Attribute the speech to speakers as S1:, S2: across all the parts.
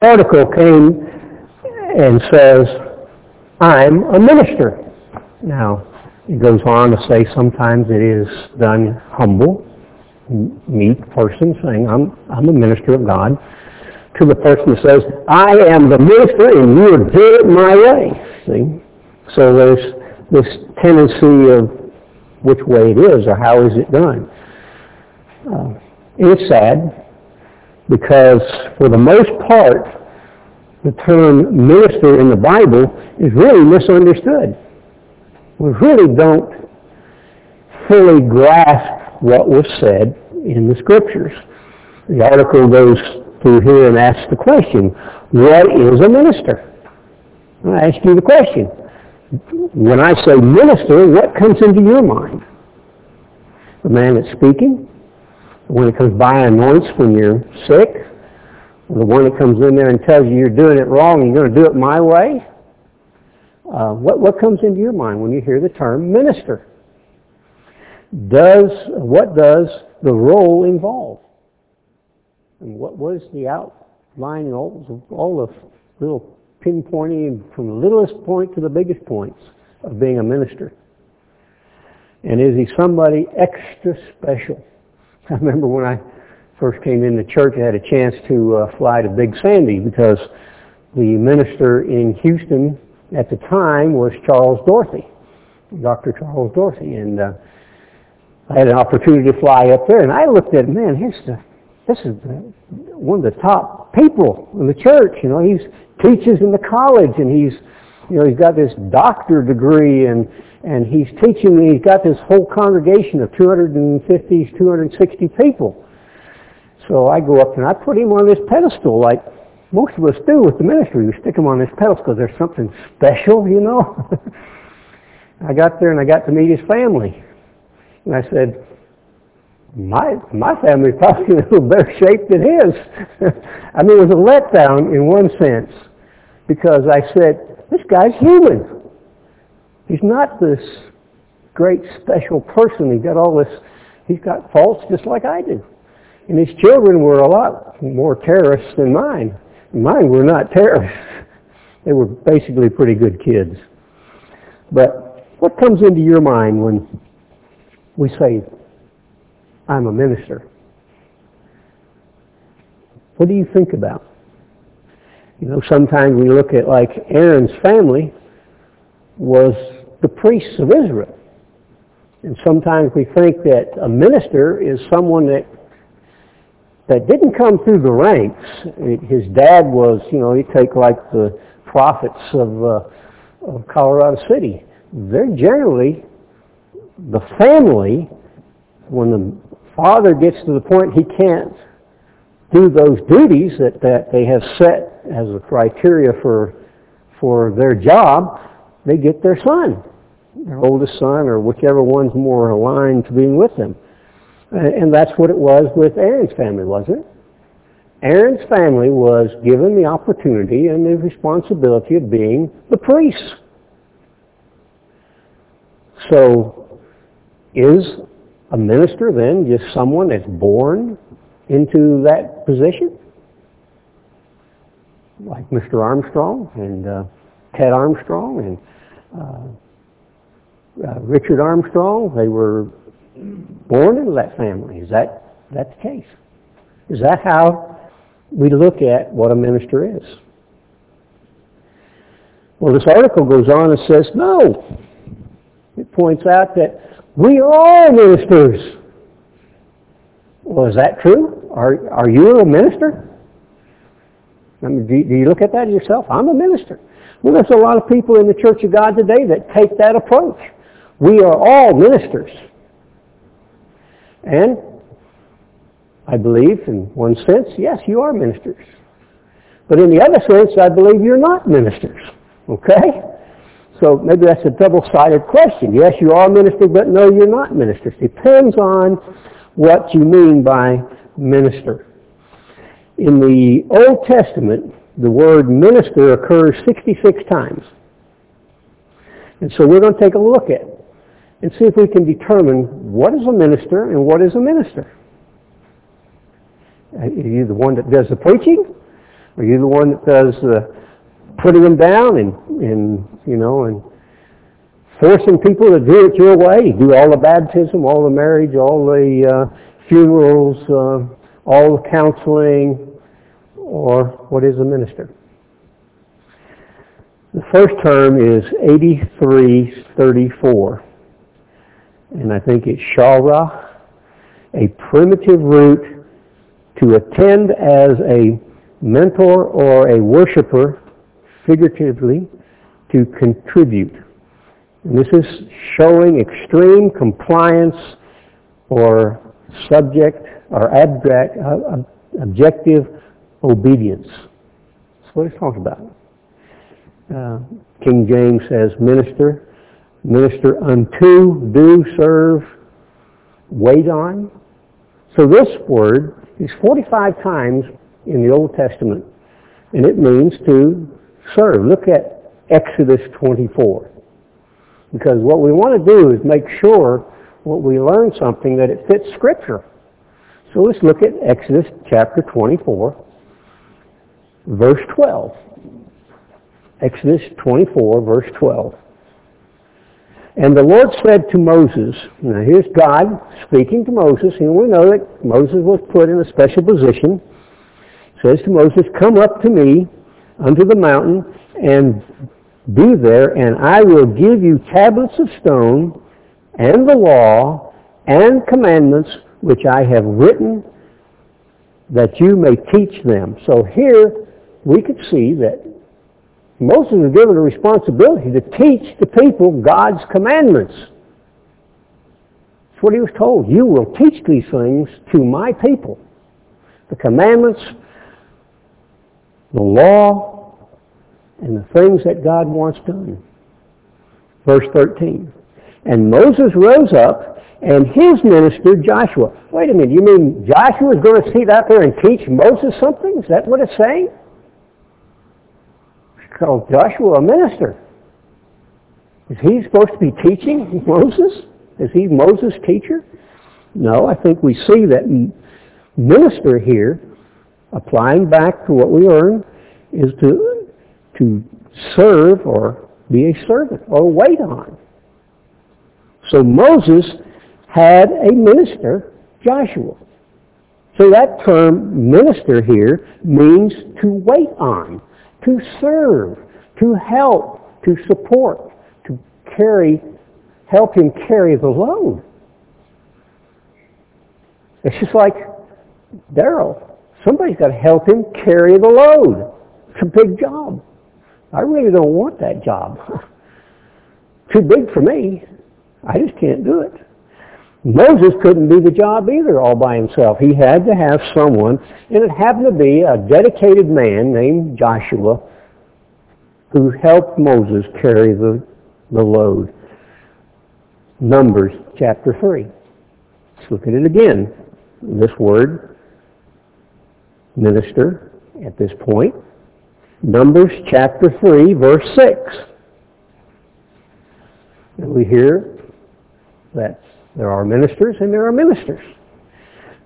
S1: article came and says, I'm a minister. Now, it goes on to say sometimes it is done humble, meek person saying, I'm, I'm a minister of God, to the person that says, I am the minister and you are doing it my way. See? So there's this tendency of which way it is or how is it done. Uh, it's sad because for the most part, the term minister in the Bible is really misunderstood. We really don't fully grasp what was said in the scriptures. The article goes through here and asks the question, what is a minister? I ask you the question. When I say minister, what comes into your mind? The man that's speaking? The one that comes by and anoints when you're sick? the one that comes in there and tells you you're doing it wrong and you're going to do it my way? Uh, what, what comes into your mind when you hear the term minister? Does, what does the role involve? And what was the outline all, all the little pinpointing from the littlest point to the biggest points of being a minister? And is he somebody extra special? I remember when I first came into church, I had a chance to uh, fly to Big Sandy because the minister in Houston at the time was Charles Dorothy, Dr. Charles Dorothy. And uh, I had an opportunity to fly up there, and I looked at, man, here's the, this is the, one of the top people in the church. You know, he's teaches in the college, and he's, you know, he's got this doctor degree, and and he's teaching. And he's got this whole congregation of 250, 260 people. So I go up and I put him on this pedestal like most of us do with the ministry. We stick him on this pedestal there's something special, you know. I got there and I got to meet his family. And I said, my my family's probably in a little better shape than his. I mean, it was a letdown in one sense because I said, this guy's human. He's not this great special person. He's got all this, he's got faults just like I do. And his children were a lot more terrorists than mine. Mine were not terrorists. They were basically pretty good kids. But what comes into your mind when we say, I'm a minister? What do you think about? You know, sometimes we look at like Aaron's family was the priests of Israel. And sometimes we think that a minister is someone that that didn't come through the ranks. His dad was, you know, he'd take like the prophets of, uh, of Colorado City. They're generally the family, when the father gets to the point he can't do those duties that, that they have set as a criteria for, for their job, they get their son, their oldest son, or whichever one's more aligned to being with them. And that's what it was with Aaron's family, wasn't it? Aaron's family was given the opportunity and the responsibility of being the priests. So, is a minister then just someone that's born into that position? Like Mr. Armstrong and uh, Ted Armstrong and uh, uh, Richard Armstrong, they were born into that family. Is that, that the case? Is that how we look at what a minister is? Well, this article goes on and says, no. It points out that we are all ministers. Well, is that true? Are, are you a minister? I mean, do, do you look at that yourself? I'm a minister. Well, there's a lot of people in the Church of God today that take that approach. We are all ministers. And I believe in one sense, yes, you are ministers. But in the other sense, I believe you're not ministers. Okay? So maybe that's a double-sided question. Yes, you are a minister, but no, you're not ministers. Depends on what you mean by minister. In the Old Testament, the word minister occurs 66 times. And so we're going to take a look at and see if we can determine what is a minister and what is a minister. Are you the one that does the preaching? Are you the one that does the putting them down and, and you know, and forcing people to do it your way? Do all the baptism, all the marriage, all the uh, funerals, uh, all the counseling, or what is a minister? The first term is 8334, and I think it's Shalra, a primitive root to attend as a mentor or a worshiper, figuratively, to contribute. And this is showing extreme compliance or subject or abstract, uh, objective obedience. That's what it's talking about. Uh, King James says minister, minister unto, do, serve, wait on. So this word is 45 times in the Old Testament, and it means to serve. Look at Exodus 24. Because what we want to do is make sure what we learn something that it fits Scripture. So let's look at Exodus chapter 24, verse 12. Exodus 24, verse 12. And the Lord said to Moses, now here's God speaking to Moses, and we know that Moses was put in a special position. says to Moses, Come up to me unto the mountain and be there, and I will give you tablets of stone and the law and commandments which I have written that you may teach them. So here we could see that Moses was given a responsibility to teach the people God's commandments. That's what he was told. You will teach these things to my people. The commandments, the law, and the things that God wants done. Verse 13. And Moses rose up and his minister Joshua. Wait a minute, you mean Joshua is going to sit out there and teach Moses something? Is that what it's saying? Called Joshua a minister. Is he supposed to be teaching Moses? Is he Moses' teacher? No, I think we see that minister here, applying back to what we learned, is to, to serve or be a servant or wait on. So Moses had a minister, Joshua. So that term minister here means to wait on to serve, to help, to support, to carry, help him carry the load. It's just like Daryl. Somebody's got to help him carry the load. It's a big job. I really don't want that job. Too big for me. I just can't do it. Moses couldn't do the job either all by himself. He had to have someone, and it happened to be a dedicated man named Joshua who helped Moses carry the, the load. Numbers chapter 3. Let's look at it again. This word, minister, at this point. Numbers chapter 3, verse 6. And we hear that there are ministers and there are ministers.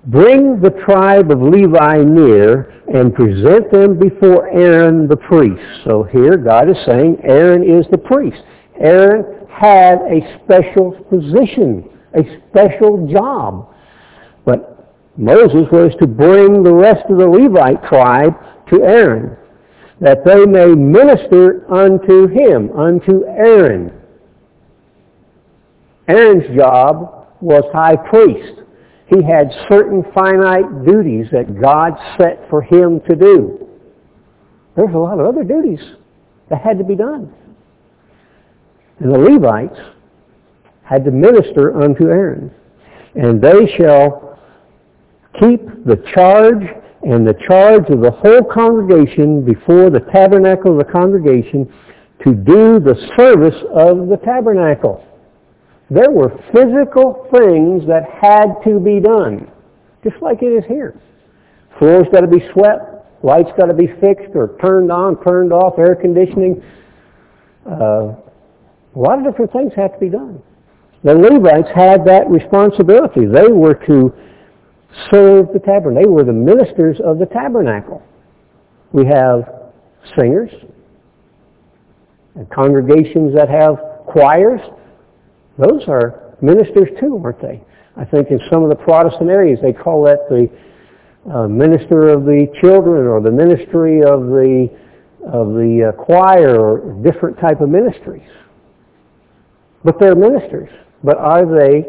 S1: Bring the tribe of Levi near and present them before Aaron the priest. So here God is saying Aaron is the priest. Aaron had a special position, a special job. But Moses was to bring the rest of the Levite tribe to Aaron, that they may minister unto him, unto Aaron. Aaron's job was high priest. He had certain finite duties that God set for him to do. There's a lot of other duties that had to be done. And the Levites had to minister unto Aaron. And they shall keep the charge and the charge of the whole congregation before the tabernacle of the congregation to do the service of the tabernacle. There were physical things that had to be done, just like it is here. Floors got to be swept, lights got to be fixed or turned on, turned off, air conditioning. Uh, a lot of different things had to be done. The Levites had that responsibility. They were to serve the tabernacle. They were the ministers of the tabernacle. We have singers and congregations that have choirs. Those are ministers too, aren't they? I think in some of the Protestant areas they call that the uh, minister of the children or the ministry of the of the uh, choir or different type of ministries. But they're ministers. But are they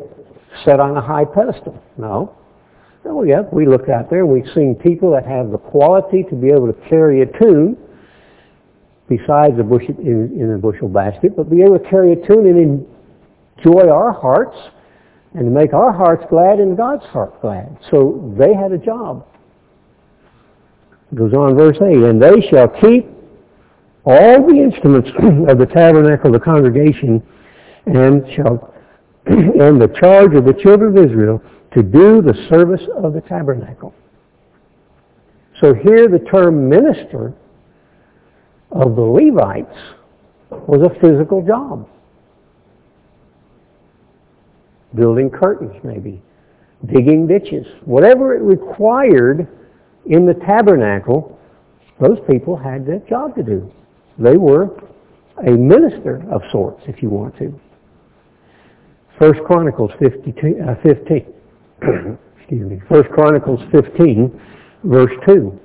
S1: set on a high pedestal? No. Oh, yeah, we look out there and we've seen people that have the quality to be able to carry a tune besides a bushel, in, in a bushel basket, but be able to carry a tune and enjoy our hearts and make our hearts glad and God's heart glad. So they had a job. It goes on verse 8, and they shall keep all the instruments of the tabernacle of the congregation and shall and the charge of the children of Israel to do the service of the tabernacle. So here the term minister of the Levites was a physical job. Building curtains maybe, digging ditches, whatever it required in the tabernacle, those people had that job to do. They were a minister of sorts, if you want to. First Chronicles 52, uh, 15. excuse me. First Chronicles 15, verse 2.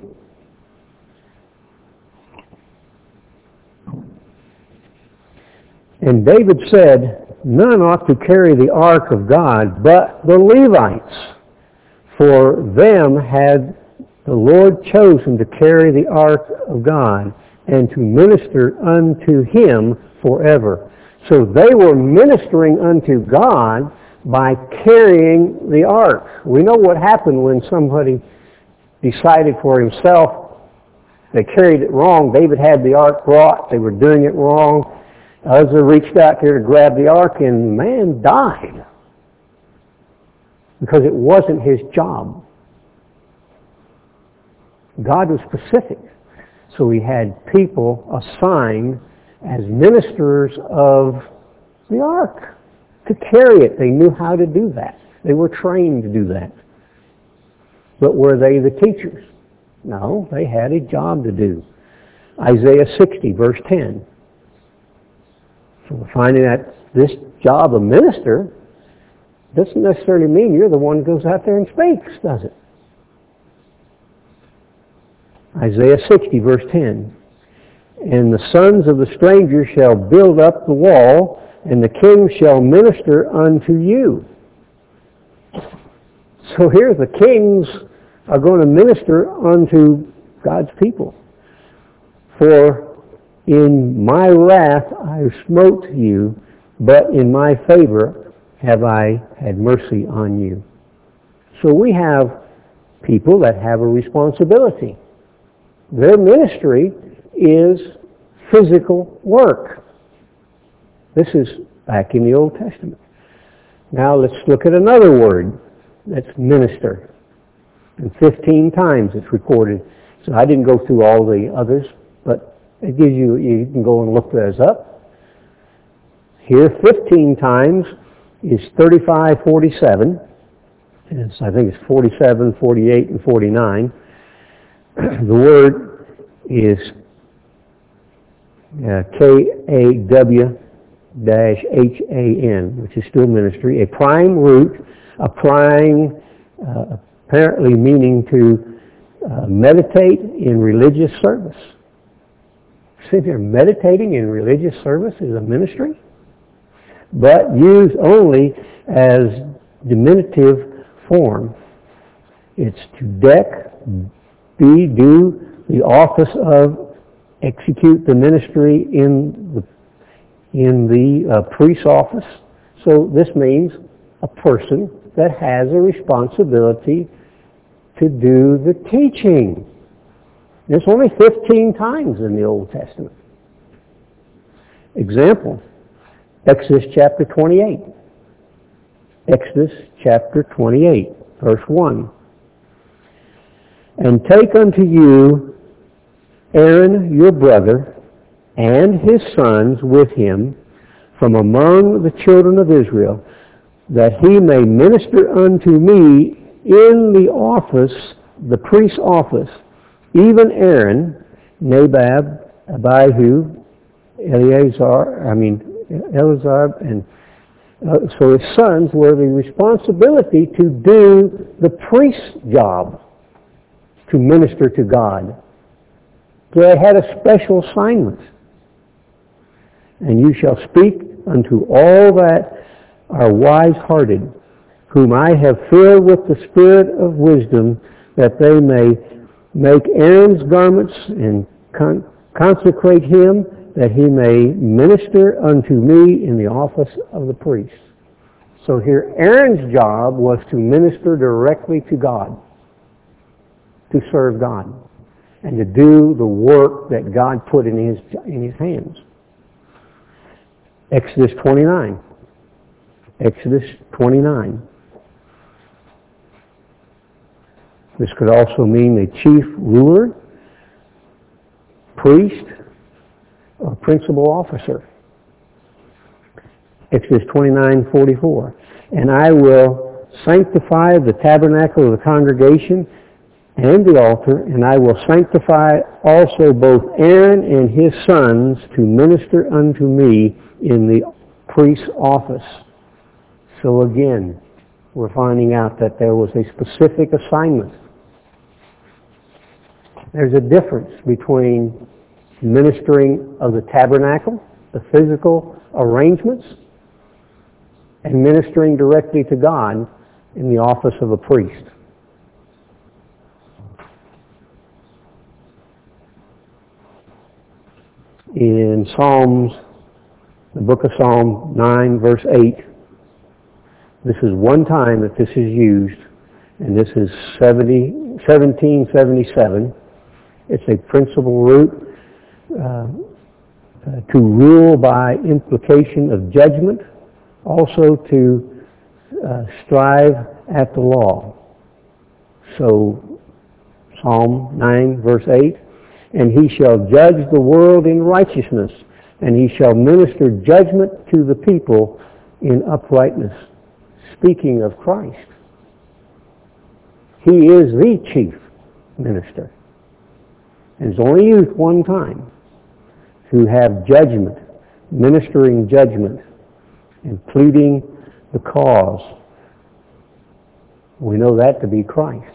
S1: And David said, None ought to carry the ark of God but the Levites, for them had the Lord chosen to carry the ark of God and to minister unto him forever. So they were ministering unto God by carrying the ark. We know what happened when somebody decided for himself they carried it wrong. David had the ark brought. They were doing it wrong. Uzzah reached out there to grab the ark and man died because it wasn't his job. God was specific. So he had people assigned as ministers of the ark to carry it. They knew how to do that. They were trained to do that. But were they the teachers? No, they had a job to do. Isaiah 60, verse 10. Finding that this job of minister doesn't necessarily mean you're the one who goes out there and speaks, does it? Isaiah 60, verse 10. And the sons of the stranger shall build up the wall, and the king shall minister unto you. So here the kings are going to minister unto God's people. For in my wrath I smote you, but in my favor have I had mercy on you. So we have people that have a responsibility. Their ministry is physical work. This is back in the Old Testament. Now let's look at another word. That's minister. And 15 times it's recorded. So I didn't go through all the others, it gives you, you can go and look those up. Here 15 times is 3547. And I think it's 47, 48, and 49. the word is uh, K-A-W-H-A-N, which is still ministry, a prime root, a prime, uh, apparently meaning to uh, meditate in religious service. See here, meditating in religious service is a ministry, but used only as diminutive form. It's to deck, be, do the office of execute the ministry in the in the uh, priest's office. So this means a person that has a responsibility to do the teaching. There's only 15 times in the Old Testament. Example, Exodus chapter 28. Exodus chapter 28, verse 1. And take unto you Aaron your brother and his sons with him from among the children of Israel, that he may minister unto me in the office, the priest's office, even Aaron, Nadab, Abihu, Eleazar, I mean, Eleazar, and uh, so his sons were the responsibility to do the priest's job, to minister to God. They had a special assignment. And you shall speak unto all that are wise-hearted, whom I have filled with the spirit of wisdom, that they may make Aaron's garments and con- consecrate him, that he may minister unto me in the office of the priest. So here Aaron's job was to minister directly to God, to serve God, and to do the work that God put in his, in his hands. Exodus 29. Exodus 29. This could also mean a chief ruler, priest, or principal officer. Exodus 29:44. And I will sanctify the tabernacle of the congregation and the altar, and I will sanctify also both Aaron and his sons to minister unto me in the priest's office. So again, we're finding out that there was a specific assignment. There's a difference between ministering of the tabernacle, the physical arrangements, and ministering directly to God in the office of a priest. In Psalms, the book of Psalm 9, verse 8, this is one time that this is used, and this is 70, 1777. It's a principal root uh, uh, to rule by implication of judgment, also to uh, strive at the law. So, Psalm 9, verse 8, And he shall judge the world in righteousness, and he shall minister judgment to the people in uprightness. Speaking of Christ. He is the chief minister. And it's only used one time to have judgment, ministering judgment and pleading the cause. We know that to be Christ.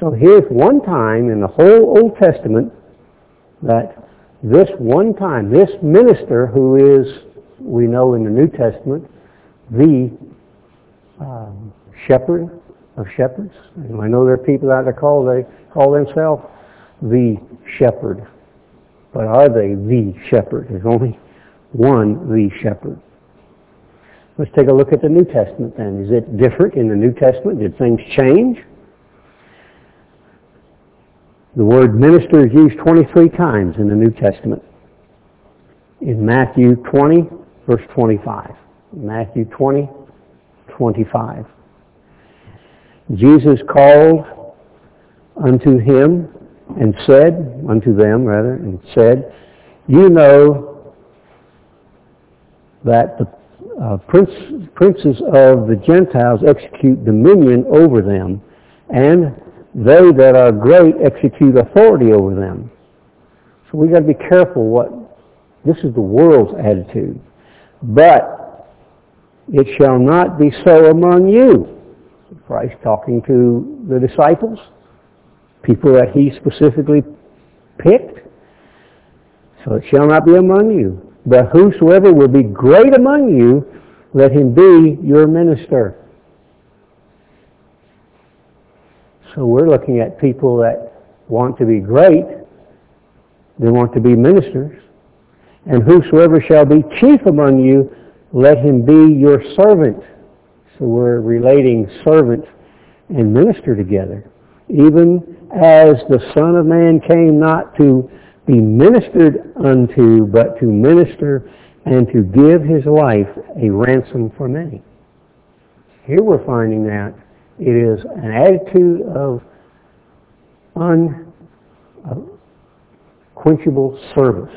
S1: So here's one time in the whole Old Testament that this one time, this minister who is, we know in the New Testament, the um, shepherd of shepherds. And I know there are people out there call they call themselves the shepherd. But are they the shepherd? There's only one the shepherd. Let's take a look at the New Testament then. Is it different in the New Testament? Did things change? The word minister is used 23 times in the New Testament. In Matthew 20, verse 25. Matthew 20, 25. Jesus called unto him and said, unto them rather, and said, You know that the uh, prince, princes of the Gentiles execute dominion over them, and they that are great execute authority over them. So we've got to be careful what, this is the world's attitude. But it shall not be so among you. Christ talking to the disciples people that he specifically picked. So it shall not be among you. But whosoever will be great among you, let him be your minister. So we're looking at people that want to be great. They want to be ministers. And whosoever shall be chief among you, let him be your servant. So we're relating servant and minister together. Even as the Son of Man came not to be ministered unto, but to minister and to give his life a ransom for many. Here we're finding that it is an attitude of unquenchable service.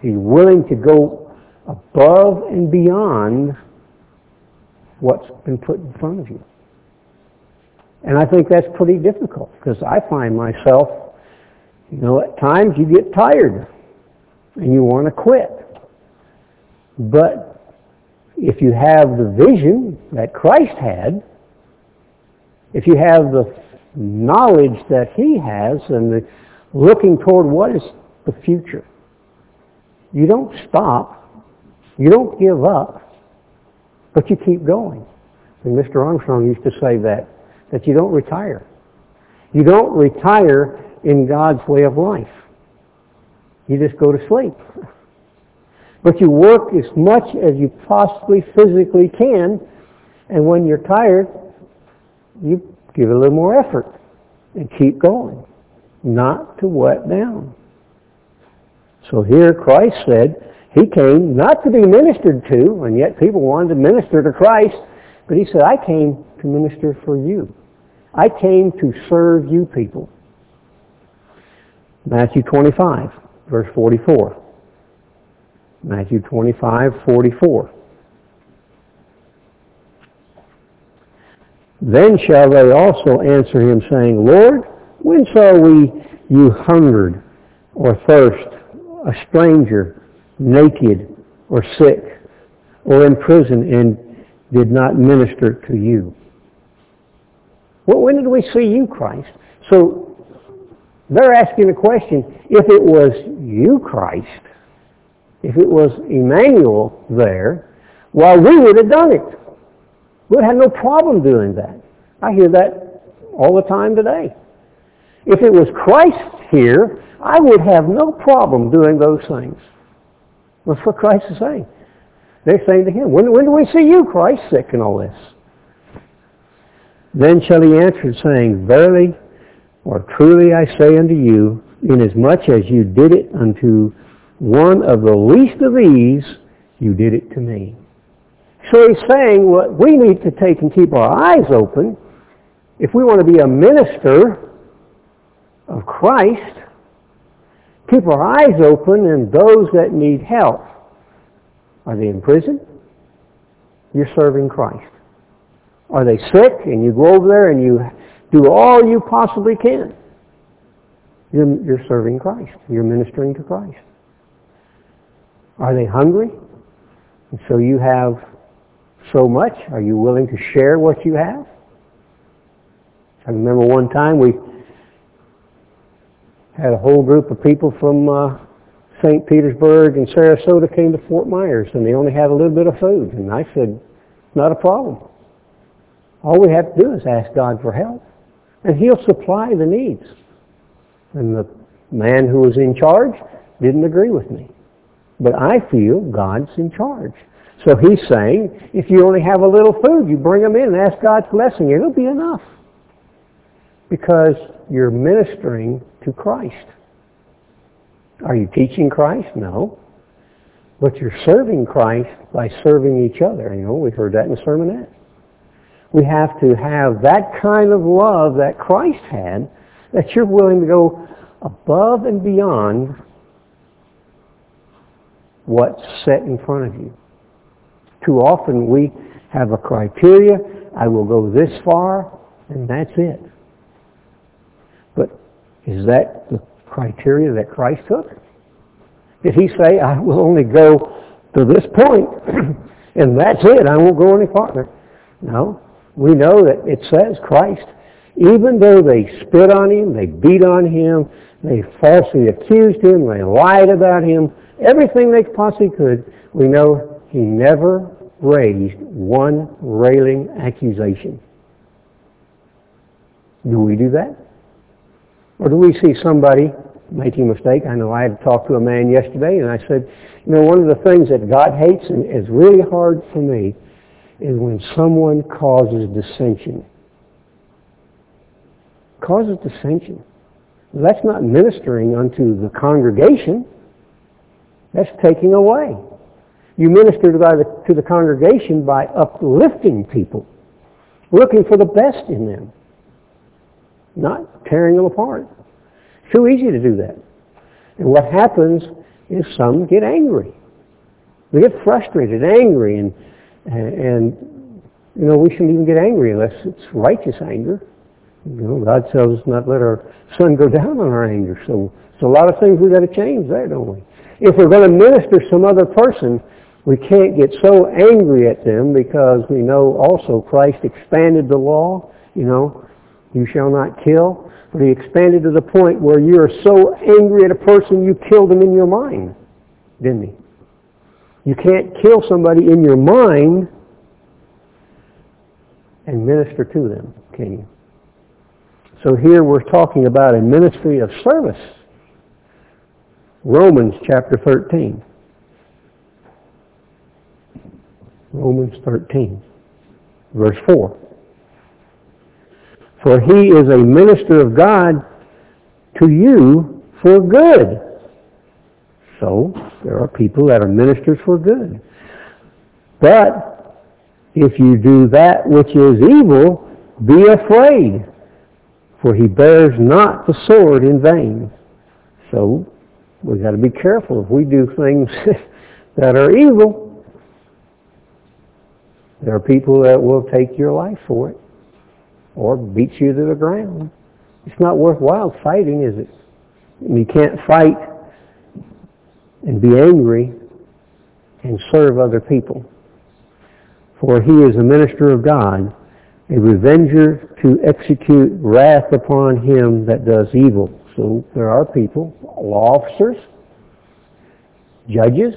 S1: He's willing to go above and beyond what's been put in front of you. And I think that's pretty difficult because I find myself You know, at times you get tired and you want to quit. But if you have the vision that Christ had, if you have the knowledge that he has and the looking toward what is the future, you don't stop. You don't give up, but you keep going. And Mr. Armstrong used to say that, that you don't retire. You don't retire in God's way of life. You just go to sleep. But you work as much as you possibly physically can, and when you're tired, you give a little more effort and keep going, not to wet down. So here Christ said he came not to be ministered to, and yet people wanted to minister to Christ, but he said, I came to minister for you. I came to serve you people. Matthew 25, verse 44. Matthew 25, 44. Then shall they also answer him, saying, Lord, when saw we you hungered or thirst, a stranger, naked or sick, or in prison, and did not minister to you? Well, when did we see you, Christ? So they're asking the question, if it was you, Christ, if it was Emmanuel there, well, we would have done it. We'd have no problem doing that. I hear that all the time today. If it was Christ here, I would have no problem doing those things. That's what Christ is saying. They're saying to him, when, when do we see you, Christ, sick and all this? Then shall he answer, saying, Verily or truly I say unto you, inasmuch as you did it unto one of the least of these, you did it to me. So he's saying what we need to take and keep our eyes open if we want to be a minister of Christ, keep our eyes open and those that need help. Are they in prison? You're serving Christ. Are they sick and you go over there and you do all you possibly can? You're, you're serving Christ. You're ministering to Christ. Are they hungry? And so you have so much. Are you willing to share what you have? I remember one time we had a whole group of people from uh, St. Petersburg and Sarasota came to Fort Myers, and they only had a little bit of food. And I said, not a problem. All we have to do is ask God for help, and He'll supply the needs. And the man who was in charge didn't agree with me. But I feel God's in charge. So he's saying, if you only have a little food, you bring them in and ask God's blessing. It'll be enough. Because you're ministering to Christ. Are you teaching Christ? No. But you're serving Christ by serving each other. You know, we heard that in the sermonette. We have to have that kind of love that Christ had, that you're willing to go above and beyond what's set in front of you. Too often we have a criteria, I will go this far, and that's it. But is that the criteria that Christ took? Did he say, I will only go to this point, and that's it, I won't go any farther? No. We know that it says Christ, even though they spit on him, they beat on him, they falsely accused him, they lied about him, everything they possibly could, we know he never raised one railing accusation. Do we do that? Or do we see somebody making a mistake? I know I had talked to a man yesterday and I said, you know, one of the things that God hates and is really hard for me is when someone causes dissension. Causes dissension. That's not ministering unto the congregation. That's taking away. You minister to the, to the congregation by uplifting people, looking for the best in them, not tearing them apart. Too easy to do that. And what happens is some get angry. They get frustrated, angry, and, and, you know, we shouldn't even get angry unless it's righteous anger. You know, God tells us not let our sun go down on our anger. So, so a lot of things we got to change there, don't we? If we're going to minister some other person, we can't get so angry at them because we know also Christ expanded the law, you know, you shall not kill. But he expanded to the point where you are so angry at a person you kill them in your mind, didn't he? You can't kill somebody in your mind and minister to them, can you? So here we're talking about a ministry of service. Romans chapter 13. Romans 13, verse 4. For he is a minister of God to you for good. So, there are people that are ministers for good. But, if you do that which is evil, be afraid, for he bears not the sword in vain. So, we've got to be careful if we do things that are evil. There are people that will take your life for it or beat you to the ground. It's not worthwhile fighting, is it? You can't fight and be angry and serve other people. For he is a minister of God, a revenger to execute wrath upon him that does evil. So there are people, law officers, judges,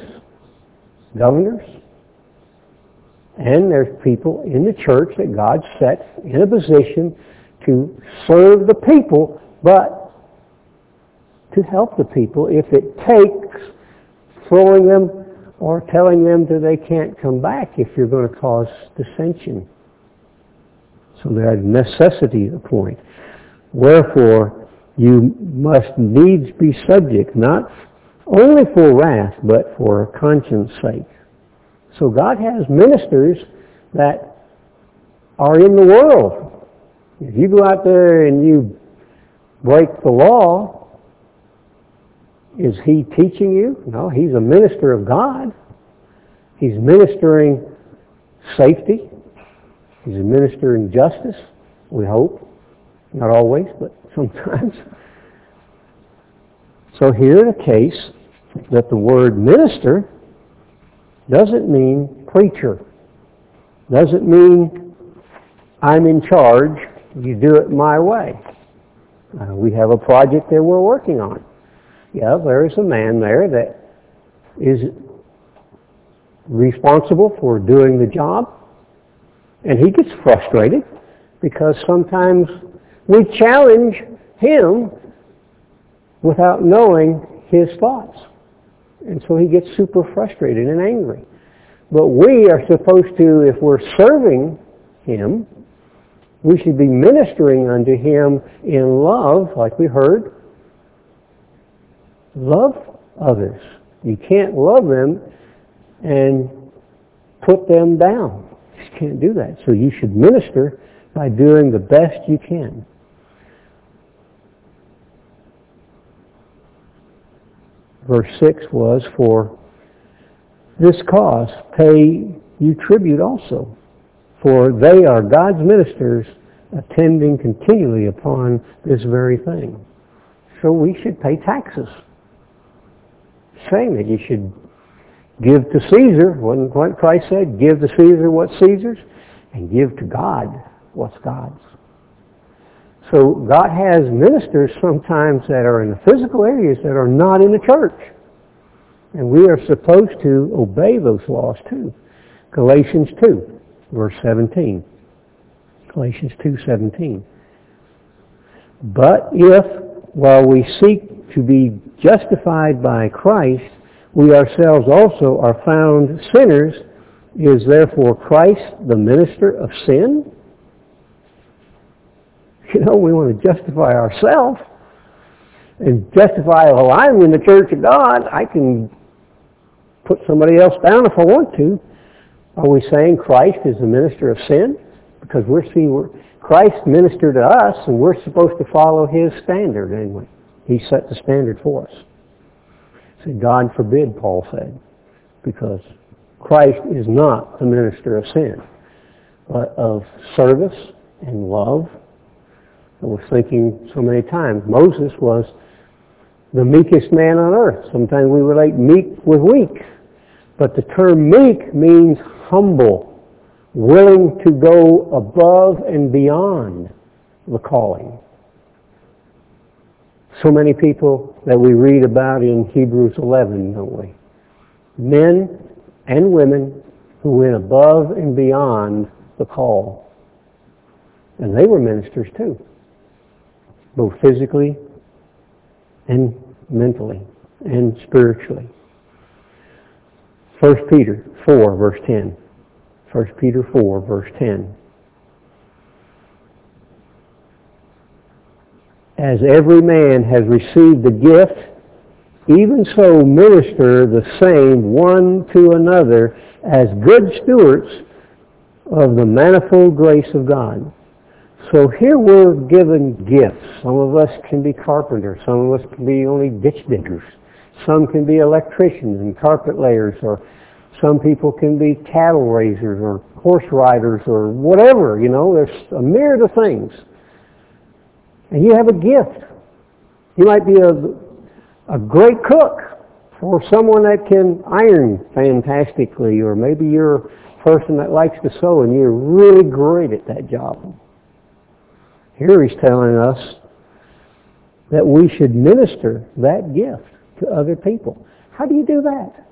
S1: governors, and there's people in the church that God sets in a position to serve the people, but to help the people if it takes throwing them or telling them that they can't come back if you're going to cause dissension. So there's necessity the point. Wherefore, you must needs be subject, not only for wrath, but for conscience sake. So God has ministers that are in the world. If you go out there and you break the law, is he teaching you? No, he's a minister of God. He's ministering safety. He's ministering justice, we hope. Not always, but sometimes. So here the case that the word minister doesn't mean preacher. Doesn't mean I'm in charge, you do it my way. Uh, we have a project that we're working on. Yeah, there is a man there that is responsible for doing the job, and he gets frustrated because sometimes we challenge him without knowing his thoughts. And so he gets super frustrated and angry. But we are supposed to, if we're serving him, we should be ministering unto him in love, like we heard. Love others. You can't love them and put them down. You can't do that. So you should minister by doing the best you can. verse 6 was, For this cause pay you tribute also, for they are God's ministers attending continually upon this very thing. So we should pay taxes. Saying that you should give to Caesar, what Christ said, give to Caesar what's Caesar's, and give to God what's God's. So God has ministers sometimes that are in the physical areas that are not in the church. And we are supposed to obey those laws too. Galatians 2, verse 17. Galatians 2:17. But if, while we seek to be justified by Christ, we ourselves also are found sinners, is therefore Christ the minister of sin? You know, we want to justify ourselves and justify, well, I'm in the church of God. I can put somebody else down if I want to. Are we saying Christ is the minister of sin? Because we're seeing Christ ministered to us and we're supposed to follow his standard anyway. He set the standard for us. So God forbid, Paul said, because Christ is not the minister of sin, but of service and love I was thinking so many times, Moses was the meekest man on earth. Sometimes we relate meek with weak. But the term meek means humble, willing to go above and beyond the calling. So many people that we read about in Hebrews 11, don't we? Men and women who went above and beyond the call. And they were ministers too, both physically and mentally and spiritually. 1 Peter 4, verse 10. 1 Peter 4, verse 10. As every man has received the gift, even so minister the same one to another as good stewards of the manifold grace of God. So here we're given gifts. Some of us can be carpenters. Some of us can be only ditch diggers. Some can be electricians and carpet layers or some people can be cattle raisers or horse riders or whatever, you know. There's a myriad of things. And you have a gift. You might be a, a great cook or someone that can iron fantastically or maybe you're a person that likes to sew and you're really great at that job. Here he's telling us that we should minister that gift to other people. How do you do that?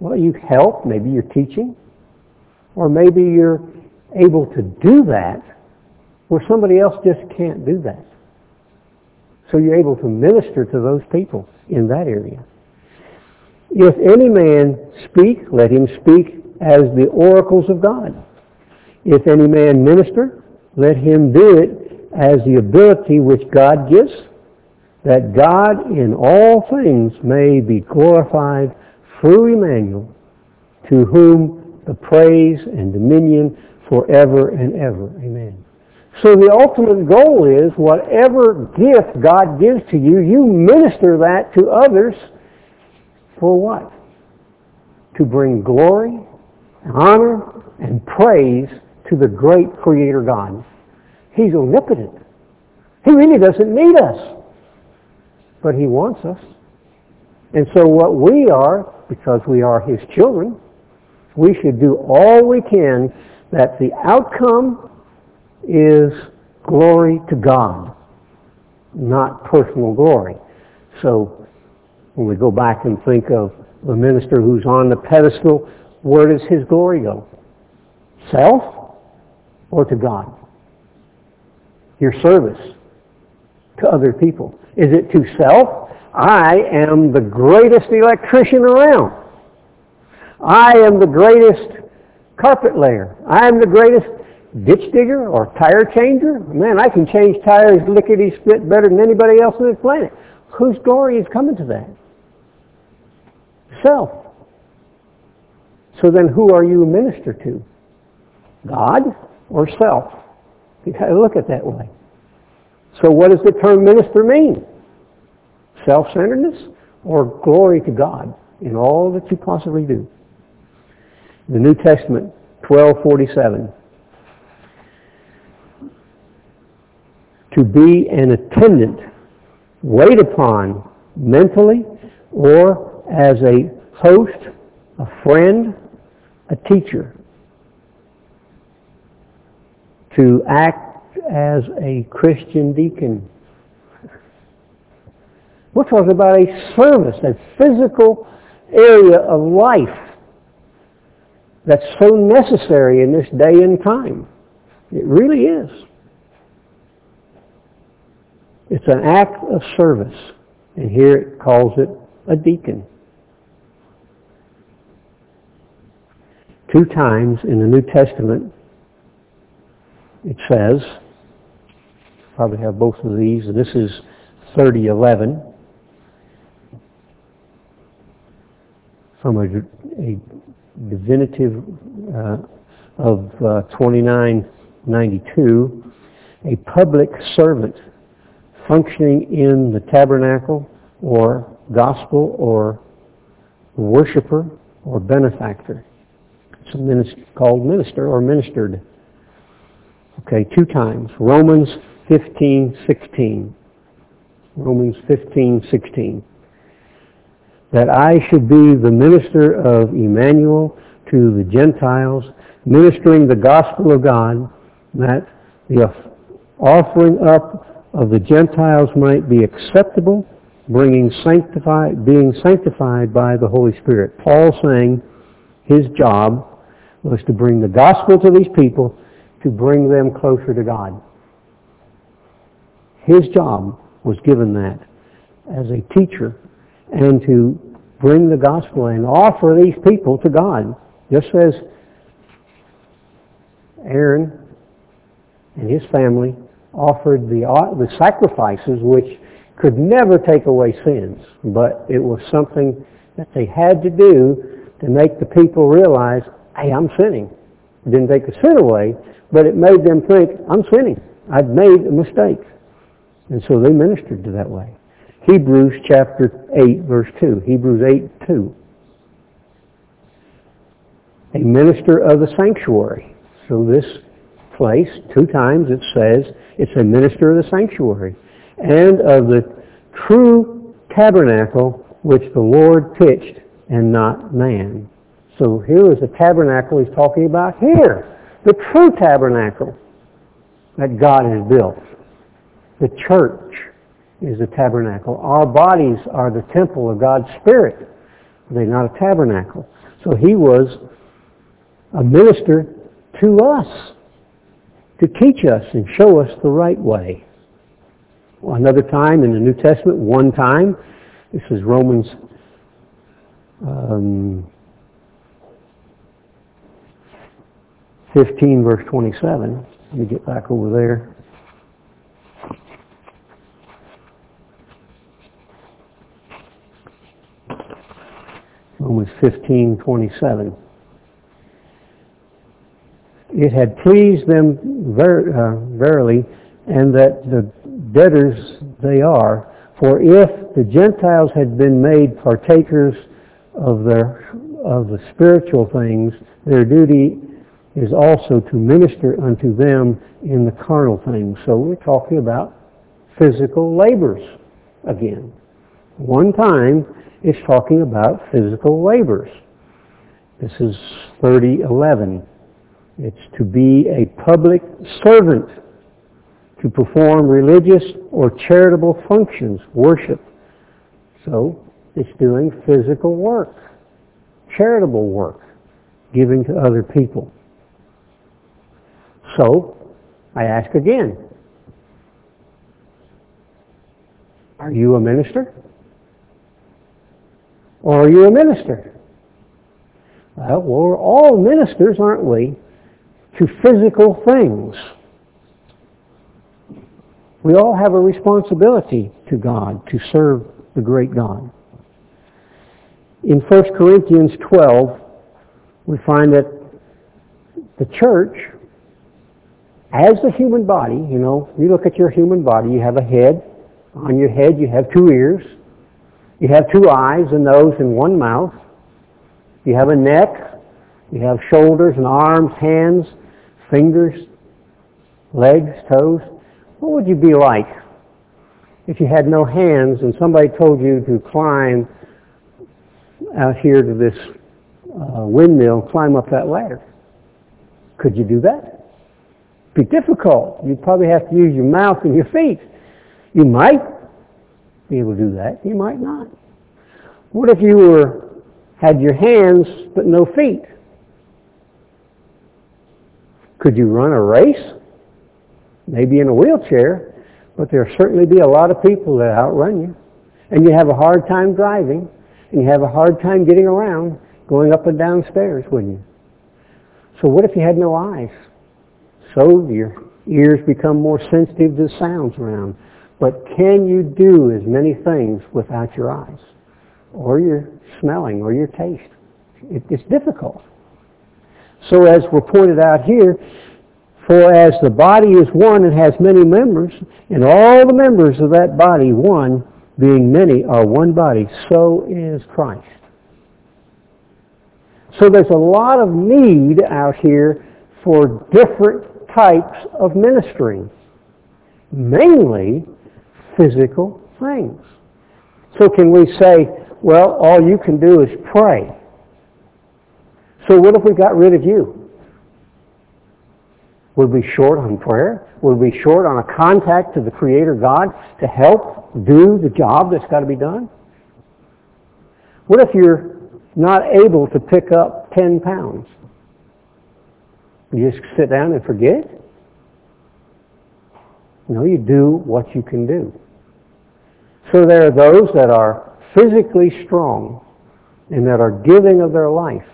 S1: Well, you help. Maybe you're teaching. Or maybe you're able to do that where somebody else just can't do that. So you're able to minister to those people in that area. If any man speak, let him speak as the oracles of God. If any man minister, let him do it as the ability which God gives, that God in all things may be glorified through Emmanuel, to whom the praise and dominion forever and ever. Amen. So the ultimate goal is whatever gift God gives to you, you minister that to others for what? To bring glory, honor, and praise to the great Creator God. He's omnipotent. He really doesn't need us. But He wants us. And so what we are, because we are His children, we should do all we can that the outcome is glory to God, not personal glory. So when we go back and think of the minister who's on the pedestal, where does his glory go? Self or to God? Your service to other people. Is it to self? I am the greatest electrician around. I am the greatest carpet layer. I am the greatest ditch digger or tire changer. Man, I can change tires lickety split better than anybody else on this planet. Whose glory is coming to that? Self. So then who are you a minister to? God or self? You got to look at that way. So what does the term minister mean? Self-centeredness or glory to God in all that you possibly do? The New Testament, 1247. To be an attendant, wait upon mentally or as a host, a friend, a teacher. To act as a Christian deacon. We're talking about a service, a physical area of life that's so necessary in this day and time. It really is. It's an act of service. And here it calls it a deacon. Two times in the New Testament it says, probably have both of these, this is 3011 from a, a divinative uh, of uh, 2992, a public servant functioning in the tabernacle or gospel or worshiper or benefactor. It's minister, called minister or ministered. Okay, two times. Romans 15, 16. Romans 15, 16. That I should be the minister of Emmanuel to the Gentiles, ministering the gospel of God, that the offering up of the Gentiles might be acceptable, bringing sanctified, being sanctified by the Holy Spirit. Paul saying his job was to bring the gospel to these people, to bring them closer to God. His job was given that as a teacher and to bring the gospel and offer these people to God. Just as Aaron and his family offered the, uh, the sacrifices which could never take away sins, but it was something that they had to do to make the people realize, hey, I'm sinning. It didn't take the sin away, but it made them think, I'm sinning. I've made a mistake. And so they ministered to that way. Hebrews chapter 8, verse 2. Hebrews 8, 2. A minister of the sanctuary. So this place, two times it says, it's a minister of the sanctuary. And of the true tabernacle which the Lord pitched and not man. So here is the tabernacle he's talking about here. The true tabernacle that God has built. The church is the tabernacle. Our bodies are the temple of God's Spirit. They're not a tabernacle. So he was a minister to us to teach us and show us the right way. Another time in the New Testament, one time, this is Romans um, 15 verse 27. Let me get back over there. Romans 15, 27. It had pleased them ver- uh, verily, and that the debtors they are. For if the Gentiles had been made partakers of their of the spiritual things, their duty is also to minister unto them in the carnal things. So we're talking about physical labors again. One time it's talking about physical labors. This is 3011. It's to be a public servant, to perform religious or charitable functions, worship. So it's doing physical work, charitable work, giving to other people. So, I ask again, are you a minister? Or are you a minister? Well, we're all ministers, aren't we, to physical things. We all have a responsibility to God to serve the great God. In 1 Corinthians 12, we find that the church as the human body, you know, you look at your human body, you have a head. On your head you have two ears. You have two eyes, a nose, and one mouth. You have a neck. You have shoulders and arms, hands, fingers, legs, toes. What would you be like if you had no hands and somebody told you to climb out here to this uh, windmill, climb up that ladder? Could you do that? It'd be difficult. You'd probably have to use your mouth and your feet. You might be able to do that. You might not. What if you were had your hands but no feet? Could you run a race? Maybe in a wheelchair, but there'll certainly be a lot of people that outrun you. And you have a hard time driving, and you have a hard time getting around, going up and down stairs, wouldn't you? So what if you had no eyes? So your ears become more sensitive to sounds around. But can you do as many things without your eyes? Or your smelling or your taste? It, it's difficult. So as we're pointed out here, for as the body is one and has many members, and all the members of that body, one, being many, are one body, so is Christ. So there's a lot of need out here for different types of ministering. mainly physical things. So can we say, well, all you can do is pray. So what if we got rid of you? Would we short on prayer? Would we short on a contact to the Creator God to help do the job that's got to be done? What if you're not able to pick up 10 pounds? You just sit down and forget? No, you do what you can do. So there are those that are physically strong and that are giving of their life.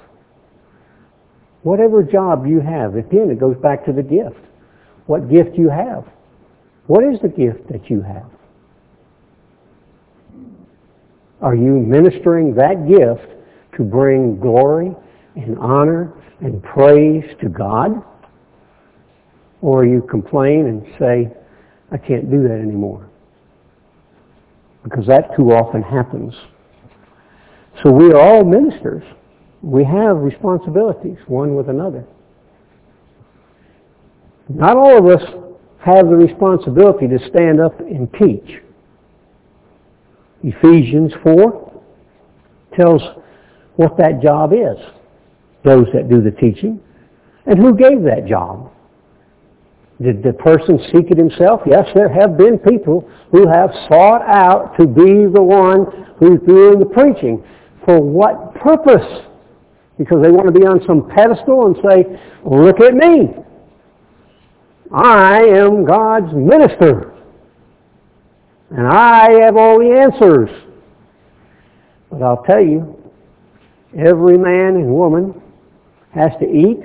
S1: Whatever job you have, again, it goes back to the gift. What gift you have. What is the gift that you have? Are you ministering that gift to bring glory and honor and praise to God? Or you complain and say, I can't do that anymore? Because that too often happens. So we are all ministers. We have responsibilities, one with another. Not all of us have the responsibility to stand up and teach. Ephesians 4 tells what that job is. Those that do the teaching. And who gave that job? Did the person seek it himself? Yes, there have been people who have sought out to be the one who's doing the preaching. For what purpose? Because they want to be on some pedestal and say, look at me. I am God's minister. And I have all the answers. But I'll tell you, every man and woman has to eat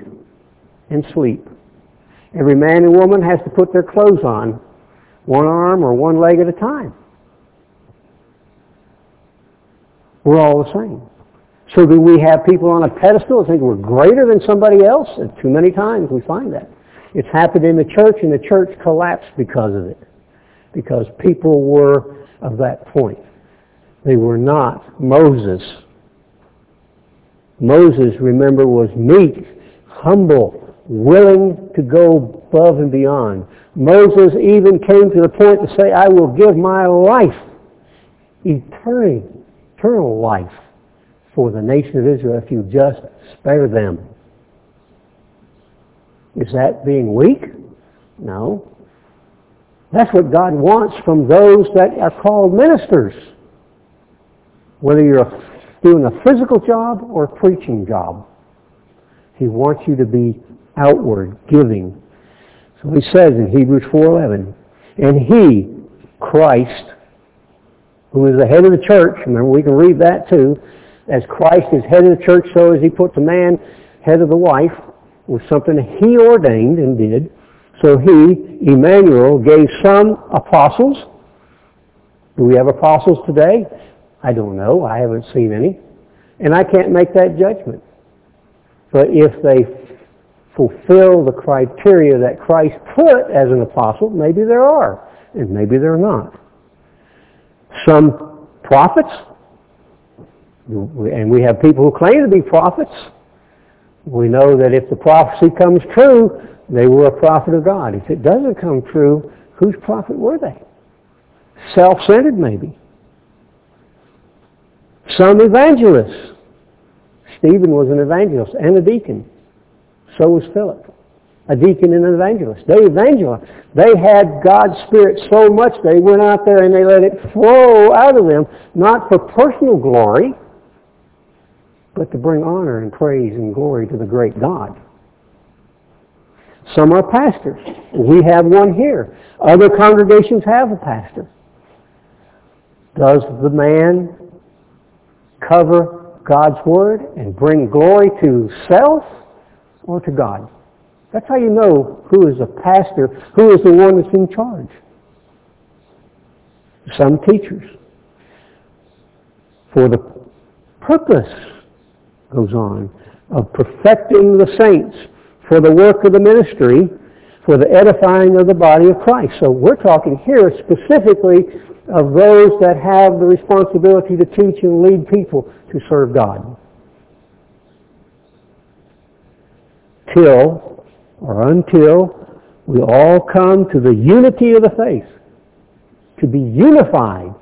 S1: and sleep. Every man and woman has to put their clothes on, one arm or one leg at a time. We're all the same. So do we have people on a pedestal and think we're greater than somebody else? And too many times we find that. It's happened in the church and the church collapsed because of it. Because people were of that point. They were not Moses. Moses, remember, was meek, humble, willing to go above and beyond. Moses even came to the point to say, I will give my life, eternal, eternal life, for the nation of Israel if you just spare them. Is that being weak? No. That's what God wants from those that are called ministers. Whether you're doing a physical job or a preaching job. He wants you to be outward, giving. So he says in Hebrews 4.11, And he, Christ, who is the head of the church, remember we can read that too, as Christ is head of the church, so as he put the man head of the wife, was something he ordained and did. So he, Emmanuel, gave some apostles. Do we have apostles today? I don't know. I haven't seen any. And I can't make that judgment. But if they fulfill the criteria that Christ put as an apostle, maybe there are, and maybe there are not. Some prophets, and we have people who claim to be prophets. We know that if the prophecy comes true, they were a prophet of God. If it doesn't come true, whose prophet were they? Self-centered maybe. Some evangelists. Stephen was an evangelist and a deacon. So was Philip. A deacon and an evangelist. They evangelized. They had God's Spirit so much they went out there and they let it flow out of them, not for personal glory, but to bring honor and praise and glory to the great God. Some are pastors. We have one here. Other congregations have a pastor. Does the man cover God's Word and bring glory to self or to God? That's how you know who is a pastor, who is the one that's in charge. Some teachers. For the purpose, goes on, of perfecting the saints for the work of the ministry, for the edifying of the body of Christ. So we're talking here specifically of those that have the responsibility to teach and lead people to serve God. Till or until We all come to the unity of the faith, to be unified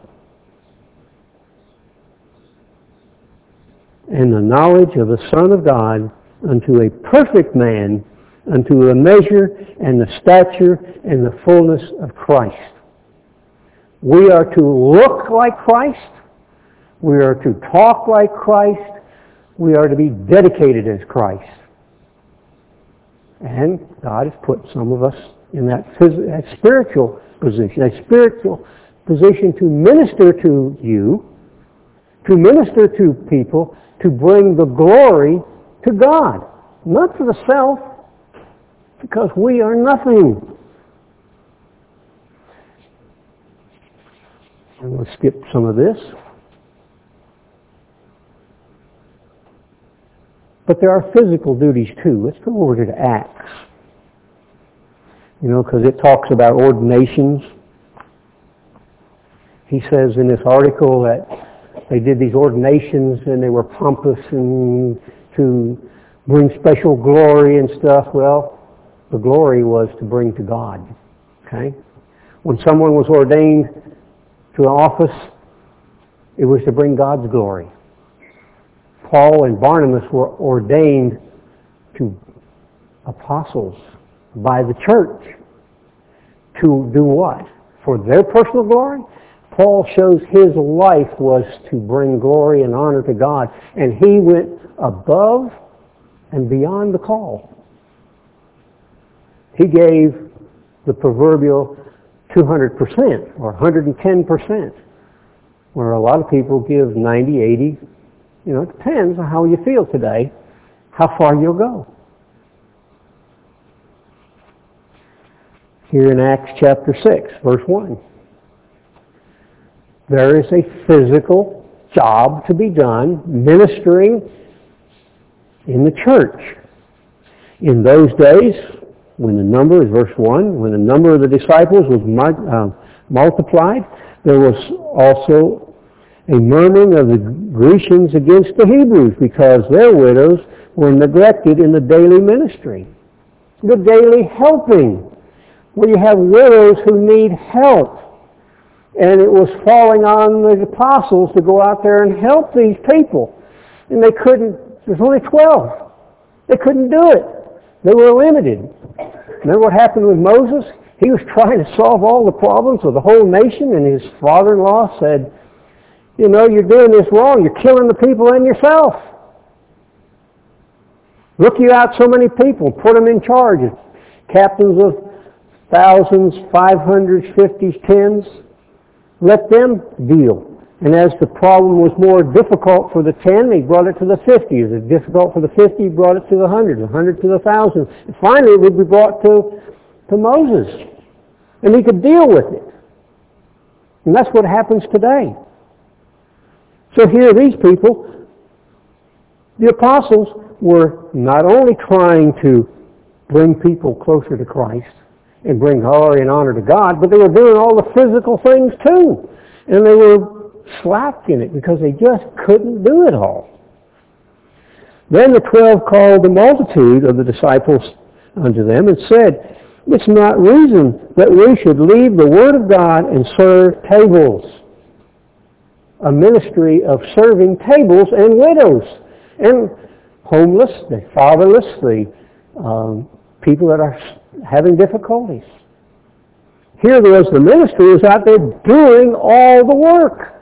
S1: in the knowledge of the Son of God unto a perfect man, unto the measure and the stature and the fullness of Christ. We are to look like Christ. We are to talk like Christ. We are to be dedicated as Christ. And God has put some of us in that, that spiritual position, a spiritual position to minister to you, to minister to people, to bring the glory to God, not to the self, because we are nothing. And we'll skip some of this. But there are physical duties too. Let's go over to Acts. You know, because it talks about ordinations. He says in this article that they did these ordinations and they were pompous and to bring special glory and stuff. Well, the glory was to bring to God. Okay? When someone was ordained to an office, it was to bring God's glory. Paul and Barnabas were ordained to apostles by the church. To do what? For their personal glory? Paul shows his life was to bring glory and honor to God, and he went above and beyond the call. He gave the proverbial 200% or 110%, where a lot of people give 90, 80, you know, it depends on how you feel today, how far you'll go. Here in Acts chapter 6, verse 1. There is a physical job to be done ministering in the church. In those days, when the number, is verse 1, when the number of the disciples was uh, multiplied, there was also a murmuring of the Grecians against the Hebrews because their widows were neglected in the daily ministry. The daily helping, where you have widows who need help. And it was falling on the apostles to go out there and help these people. And they couldn't, there's only 12. They couldn't do it. They were limited. Remember what happened with Moses? He was trying to solve all the problems of the whole nation, and his father-in-law said, you know, you're doing this wrong. You're killing the people and yourself. Look you out so many people, put them in charge. Captains of thousands, five hundreds, fifties, tens. Let them deal. And as the problem was more difficult for the 10, he brought it to the 50. As it was difficult for the 50, he brought it to the 100, the 100 to the 1,000. And finally, it would be brought to, to Moses. And he could deal with it. And that's what happens today. So here these people, the apostles, were not only trying to bring people closer to Christ and bring glory and honor to God, but they were doing all the physical things too. And they were slack in it because they just couldn't do it all. Then the twelve called the multitude of the disciples unto them and said, It's not reason that we should leave the word of God and serve tables a ministry of serving tables and widows and homeless, the fatherless, the um, people that are having difficulties. Here there was the ministry was out there doing all the work.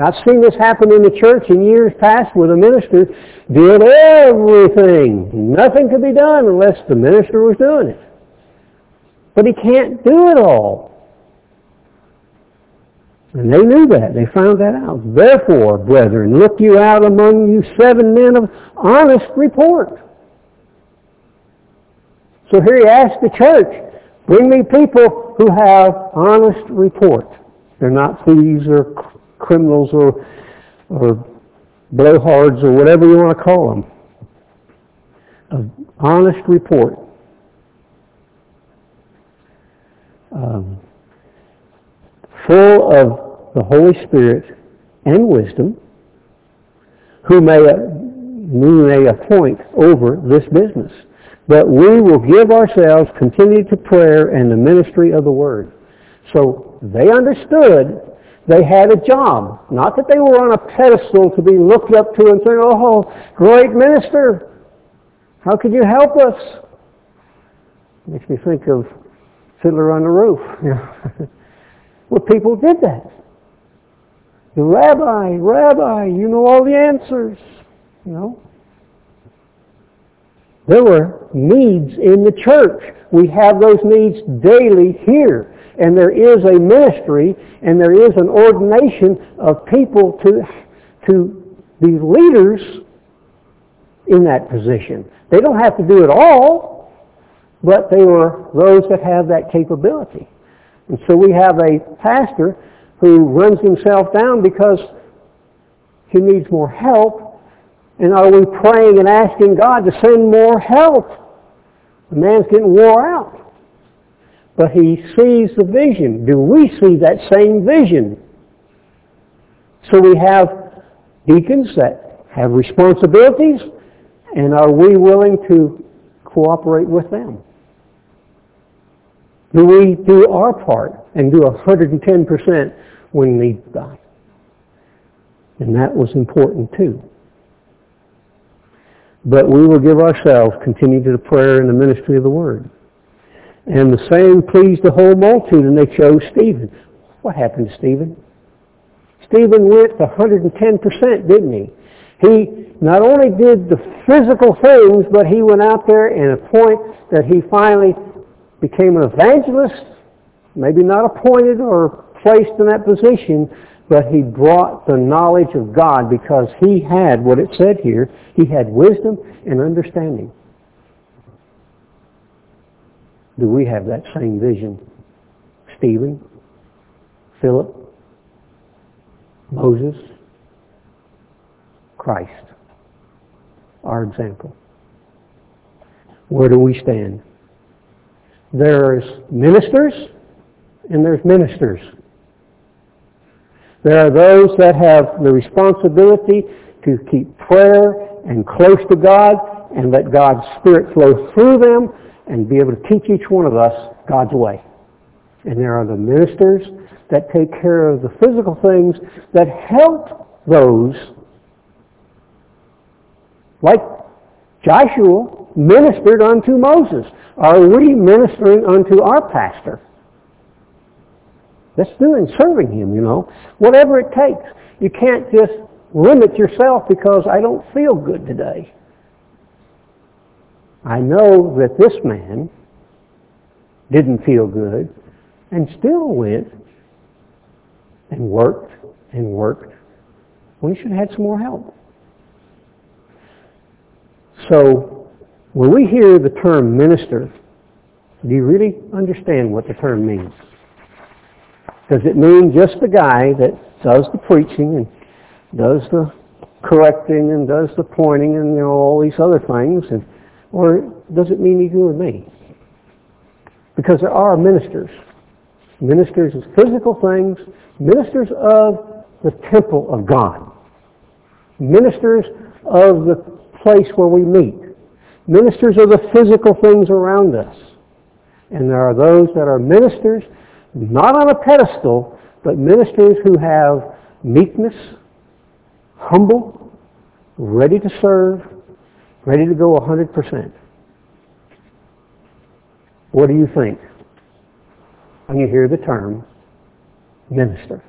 S1: I've seen this happen in the church in years past where the minister did everything. Nothing could be done unless the minister was doing it. But he can't do it all. And they knew that. They found that out. Therefore, brethren, look you out among you seven men of honest report. So here he asks the church, bring me people who have honest report. They're not thieves or criminals or, or blowhards or whatever you want to call them. Honest report. Um, full of the Holy Spirit and wisdom, who may, who may appoint over this business. but we will give ourselves continually to prayer and the ministry of the word. So they understood they had a job. Not that they were on a pedestal to be looked up to and say, oh, great minister, how could you help us? Makes me think of Fiddler on the Roof. well, people did that. The rabbi, rabbi, you know all the answers. You know? There were needs in the church. We have those needs daily here. And there is a ministry and there is an ordination of people to, to be leaders in that position. They don't have to do it all, but they were those that have that capability. And so we have a pastor who runs himself down because he needs more help. And are we praying and asking God to send more help? The man's getting wore out. But he sees the vision. Do we see that same vision? So we have deacons that have responsibilities, and are we willing to cooperate with them? Do we do our part and do 110% when needs die? And that was important too. But we will give ourselves continue to the prayer and the ministry of the Word. And the saying pleased the whole multitude, and they chose Stephen. What happened to Stephen? Stephen went 110%, didn't he? He not only did the physical things, but he went out there in a point that he finally became an evangelist, maybe not appointed or placed in that position, but he brought the knowledge of God because he had what it said here. He had wisdom and understanding. Do we have that same vision? Stephen, Philip, Moses, Christ, our example. Where do we stand? There's ministers and there's ministers. There are those that have the responsibility to keep prayer and close to God and let God's Spirit flow through them and be able to teach each one of us God's way. And there are the ministers that take care of the physical things that help those like Joshua ministered unto Moses. Are we ministering unto our pastor? That's doing serving him, you know. Whatever it takes. You can't just limit yourself because I don't feel good today. I know that this man didn't feel good and still went and worked and worked he should have had some more help. So when we hear the term minister, do you really understand what the term means? Does it mean just the guy that does the preaching and does the correcting and does the pointing and you know all these other things and or does it mean you and me? Because there are ministers. Ministers of physical things, ministers of the temple of God, ministers of the place where we meet, ministers of the physical things around us. And there are those that are ministers, not on a pedestal, but ministers who have meekness, humble, ready to serve, Ready to go 100%. What do you think when you hear the term minister?